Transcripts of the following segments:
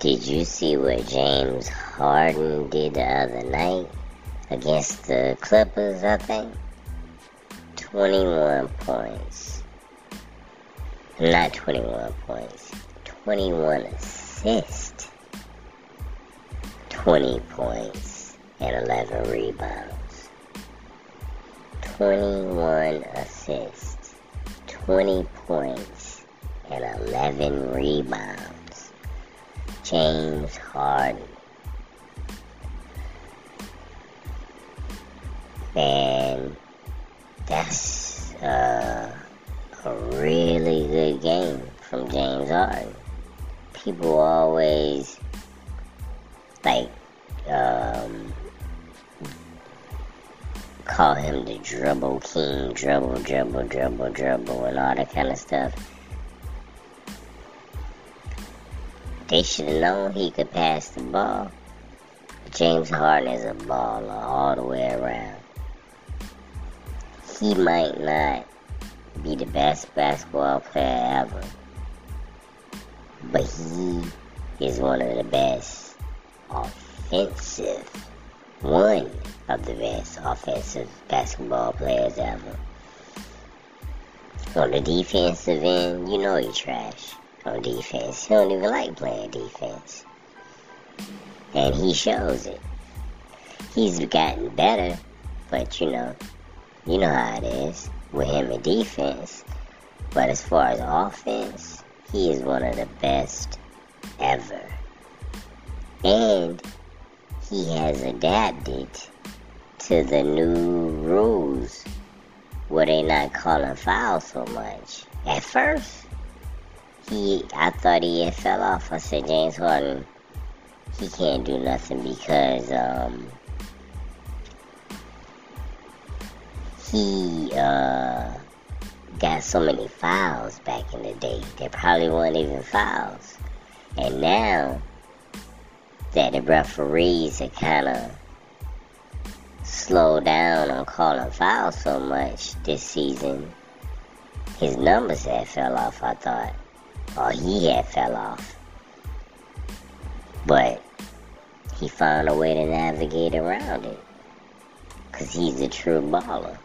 Did you see what James Harden did the other night against the Clippers, I think? 21 points. Not 21 points. 21 assists. 20 points and 11 rebounds. 21 assists. 20 points and 11 rebounds. James Harden. And that's uh, a really good game from James Harden. People always like um, call him the dribble king, dribble, dribble, dribble, dribble, and all that kind of stuff. They should have known he could pass the ball. James Harden is a baller all the way around. He might not be the best basketball player ever, but he is one of the best offensive, one of the best offensive basketball players ever. On the defensive end, you know he trash on defense. He don't even like playing defense. And he shows it. He's gotten better, but you know, you know how it is with him in defense. But as far as offense, he is one of the best ever. And he has adapted to the new rules where they not calling fouls so much. At first, he I thought he fell off. I said James Harden he can't do nothing because um he uh got so many fouls back in the day. There probably weren't even fouls. And now that the referees are kind of slow down on calling fouls so much this season, his numbers had fell off, I thought or he had fell off. But he found a way to navigate around it. Because he's a true baller.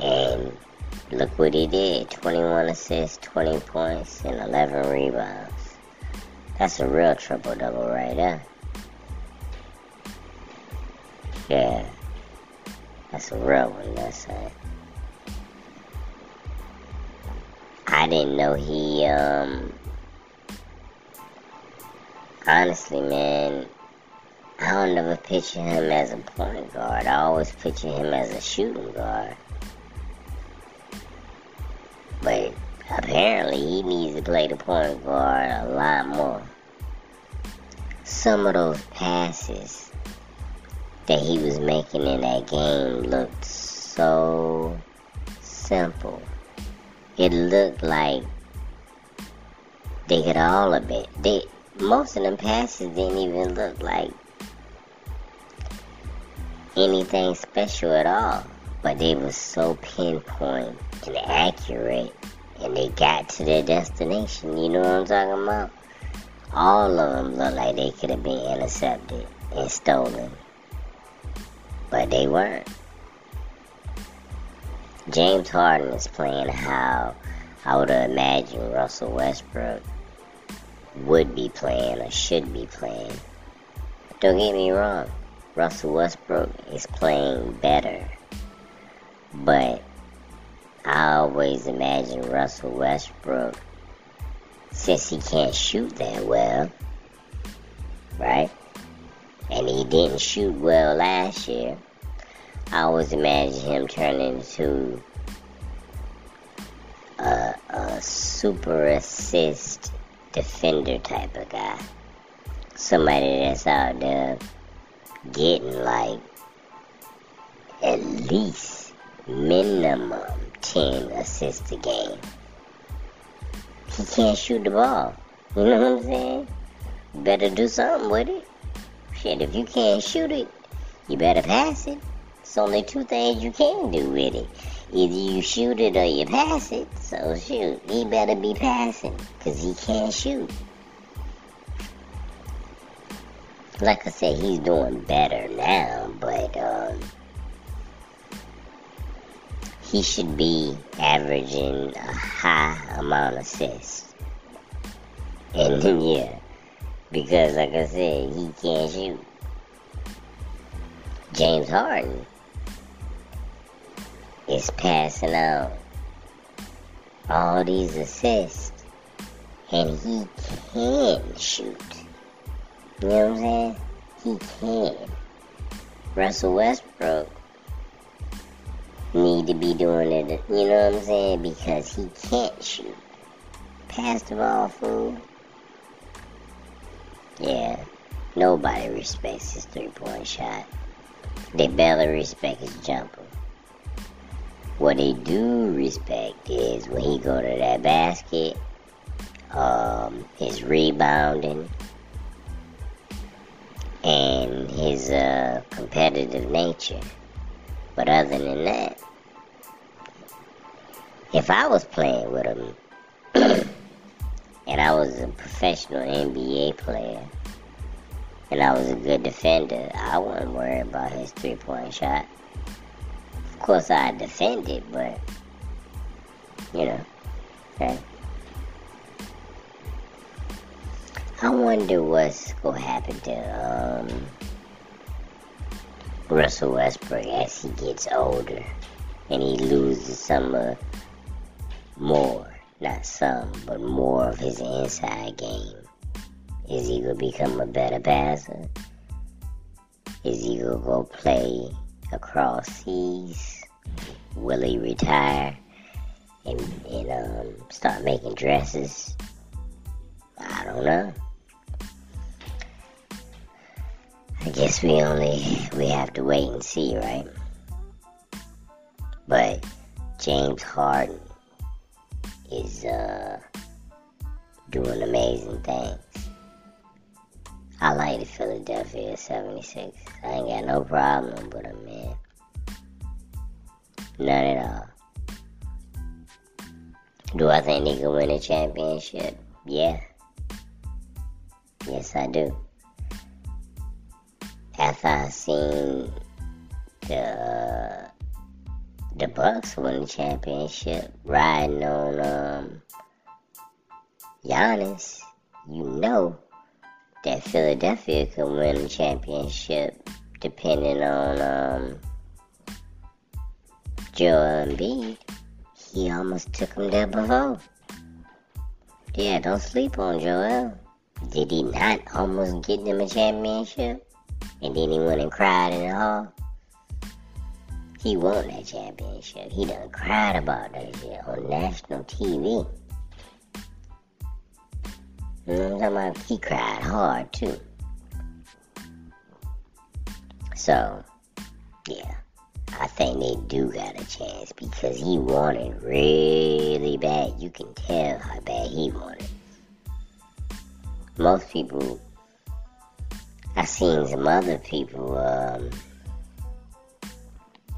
And look what he did 21 assists, 20 points, and 11 rebounds. That's a real triple double right there. Yeah. That's a real one, that's it. Didn't know he, um, honestly, man, I don't ever picture him as a point guard. I always picture him as a shooting guard. But apparently, he needs to play the point guard a lot more. Some of those passes that he was making in that game looked so simple it looked like they could all of it. They most of them passes didn't even look like anything special at all. But they were so pinpoint and accurate and they got to their destination. You know what I'm talking about? All of them looked like they could have been intercepted and stolen. But they weren't. James Harden is playing how I would imagine Russell Westbrook would be playing or should be playing. Don't get me wrong, Russell Westbrook is playing better. But I always imagine Russell Westbrook, since he can't shoot that well, right? And he didn't shoot well last year. I always imagine him turning into a, a super assist defender type of guy. Somebody that's out there getting like at least minimum 10 assists a game. He can't shoot the ball. You know what I'm saying? better do something with it. Shit, if you can't shoot it, you better pass it. It's only two things you can do with it. Either you shoot it or you pass it. So shoot, he better be passing because he can't shoot. Like I said, he's doing better now, but um, he should be averaging a high amount of assists. And then, yeah, because like I said, he can't shoot. James Harden is passing out all these assists, and he can shoot. You know what I'm saying? He can. Russell Westbrook need to be doing it, you know what I'm saying? Because he can't shoot. Pass the ball, fool. Yeah, nobody respects his three-point shot. They barely respect his jumper. What they do respect is when he go to that basket, um, his rebounding, and his uh, competitive nature. But other than that, if I was playing with him and I was a professional NBA player and I was a good defender, I wouldn't worry about his three point shot. Of course, I defend it, but you know. I wonder what's gonna happen to um, Russell Westbrook as he gets older and he loses some uh, more, not some, but more of his inside game. Is he gonna become a better passer? Is he gonna go play across seas? Will he retire and, and um, start making dresses? I don't know. I guess we only we have to wait and see, right? But James Harden is uh, doing amazing things. I like the Philadelphia 76. I ain't got no problem with them, man. None at all. Do I think they can win a championship? Yeah. Yes, I do. After I seen the the Bucks win the championship, riding on um, Giannis, you know that Philadelphia could win the championship depending on um, Joel Embiid. He almost took him there before. Yeah, don't sleep on Joel. Did he not almost get them a championship? And then he went and cried in the hall? He won that championship. He done cried about that shit on national TV. You know I'm talking about? He cried hard too. So, yeah. I think they do got a chance because he wanted really bad. You can tell how bad he wanted. Most people, I seen some other people um,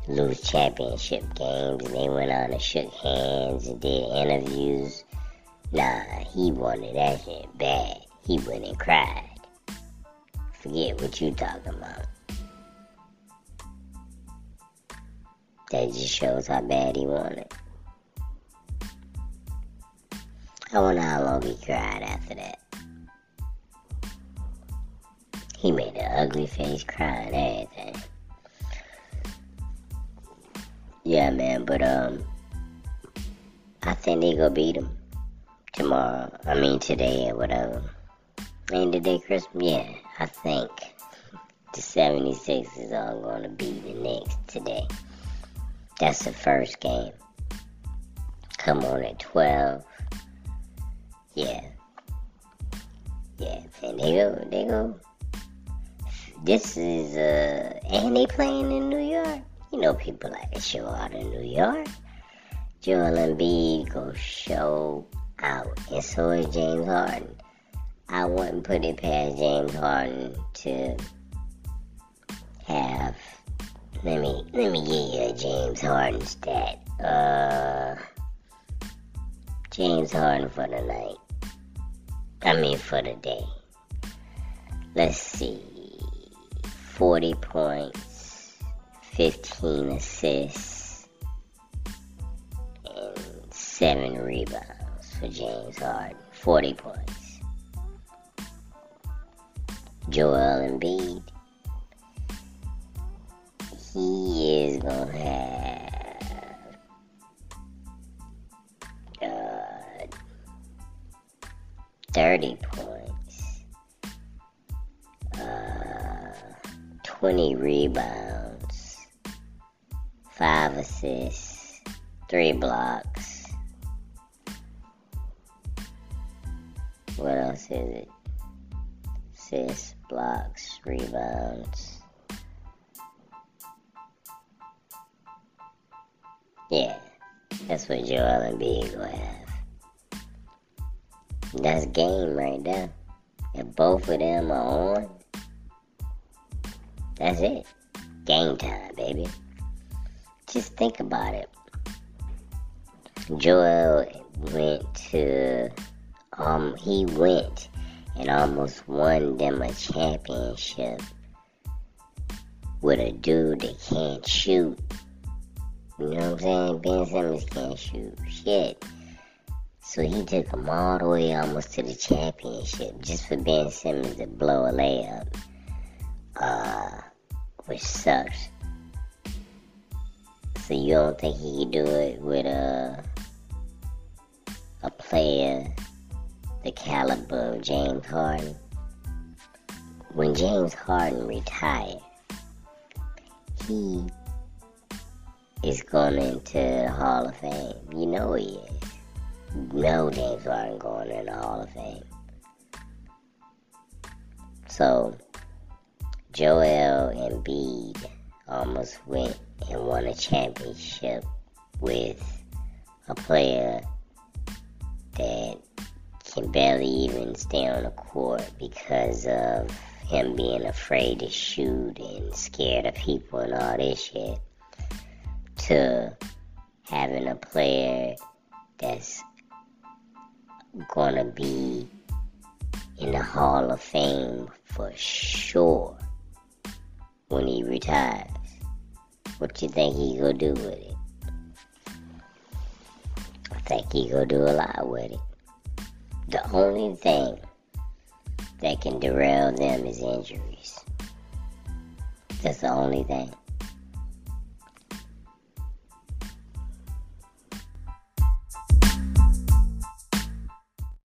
lose championship games and they went on and shook hands and did interviews. Nah, he wanted that shit bad. He went and cried. Forget what you talking about. That just shows how bad he wanted. I wonder how long he cried after that. He made an ugly face crying everything. Yeah, man, but um, I think they gonna beat him tomorrow. I mean today or whatever. Ain't today Christmas? Yeah, I think the 76ers are gonna beat the Knicks today. That's the first game. Come on at 12. Yeah. Yeah, and they go, they go. This is, uh, and they playing in New York. You know, people like to show out in New York. Joel Embiid go show out, and so is James Harden. I wouldn't put it past James Harden to have let me let me give you a James Harden stat. Uh, James Harden for the night. I mean for the day. Let's see. 40 points, 15 assists, and 7 rebounds for James Harden. 40 points. Joel Embiid. He is to have uh, 30 points, uh, 20 rebounds, 5 assists, 3 blocks. What else is it? Assists, blocks, rebounds. Yeah, that's what Joel Embiid gonna have. That's game right there. If both of them are on, that's it. Game time, baby. Just think about it. Joel went to, um, he went and almost won them a championship with a dude that can't shoot. You know what I'm saying? Ben Simmons can't shoot shit. So he took them all the way almost to the championship just for Ben Simmons to blow a layup. Uh, which sucks. So you don't think he could do it with a a player the caliber of James Harden? When James Harden retired, he is going into the Hall of Fame. You know he is. No James Harden going in the Hall of Fame. So Joel Embiid almost went and won a championship with a player that can barely even stay on the court because of him being afraid to shoot and scared of people and all this shit to having a player that's gonna be in the Hall of Fame for sure when he retires. What you think he gonna do with it? I think he gonna do a lot with it. The only thing that can derail them is injuries. That's the only thing.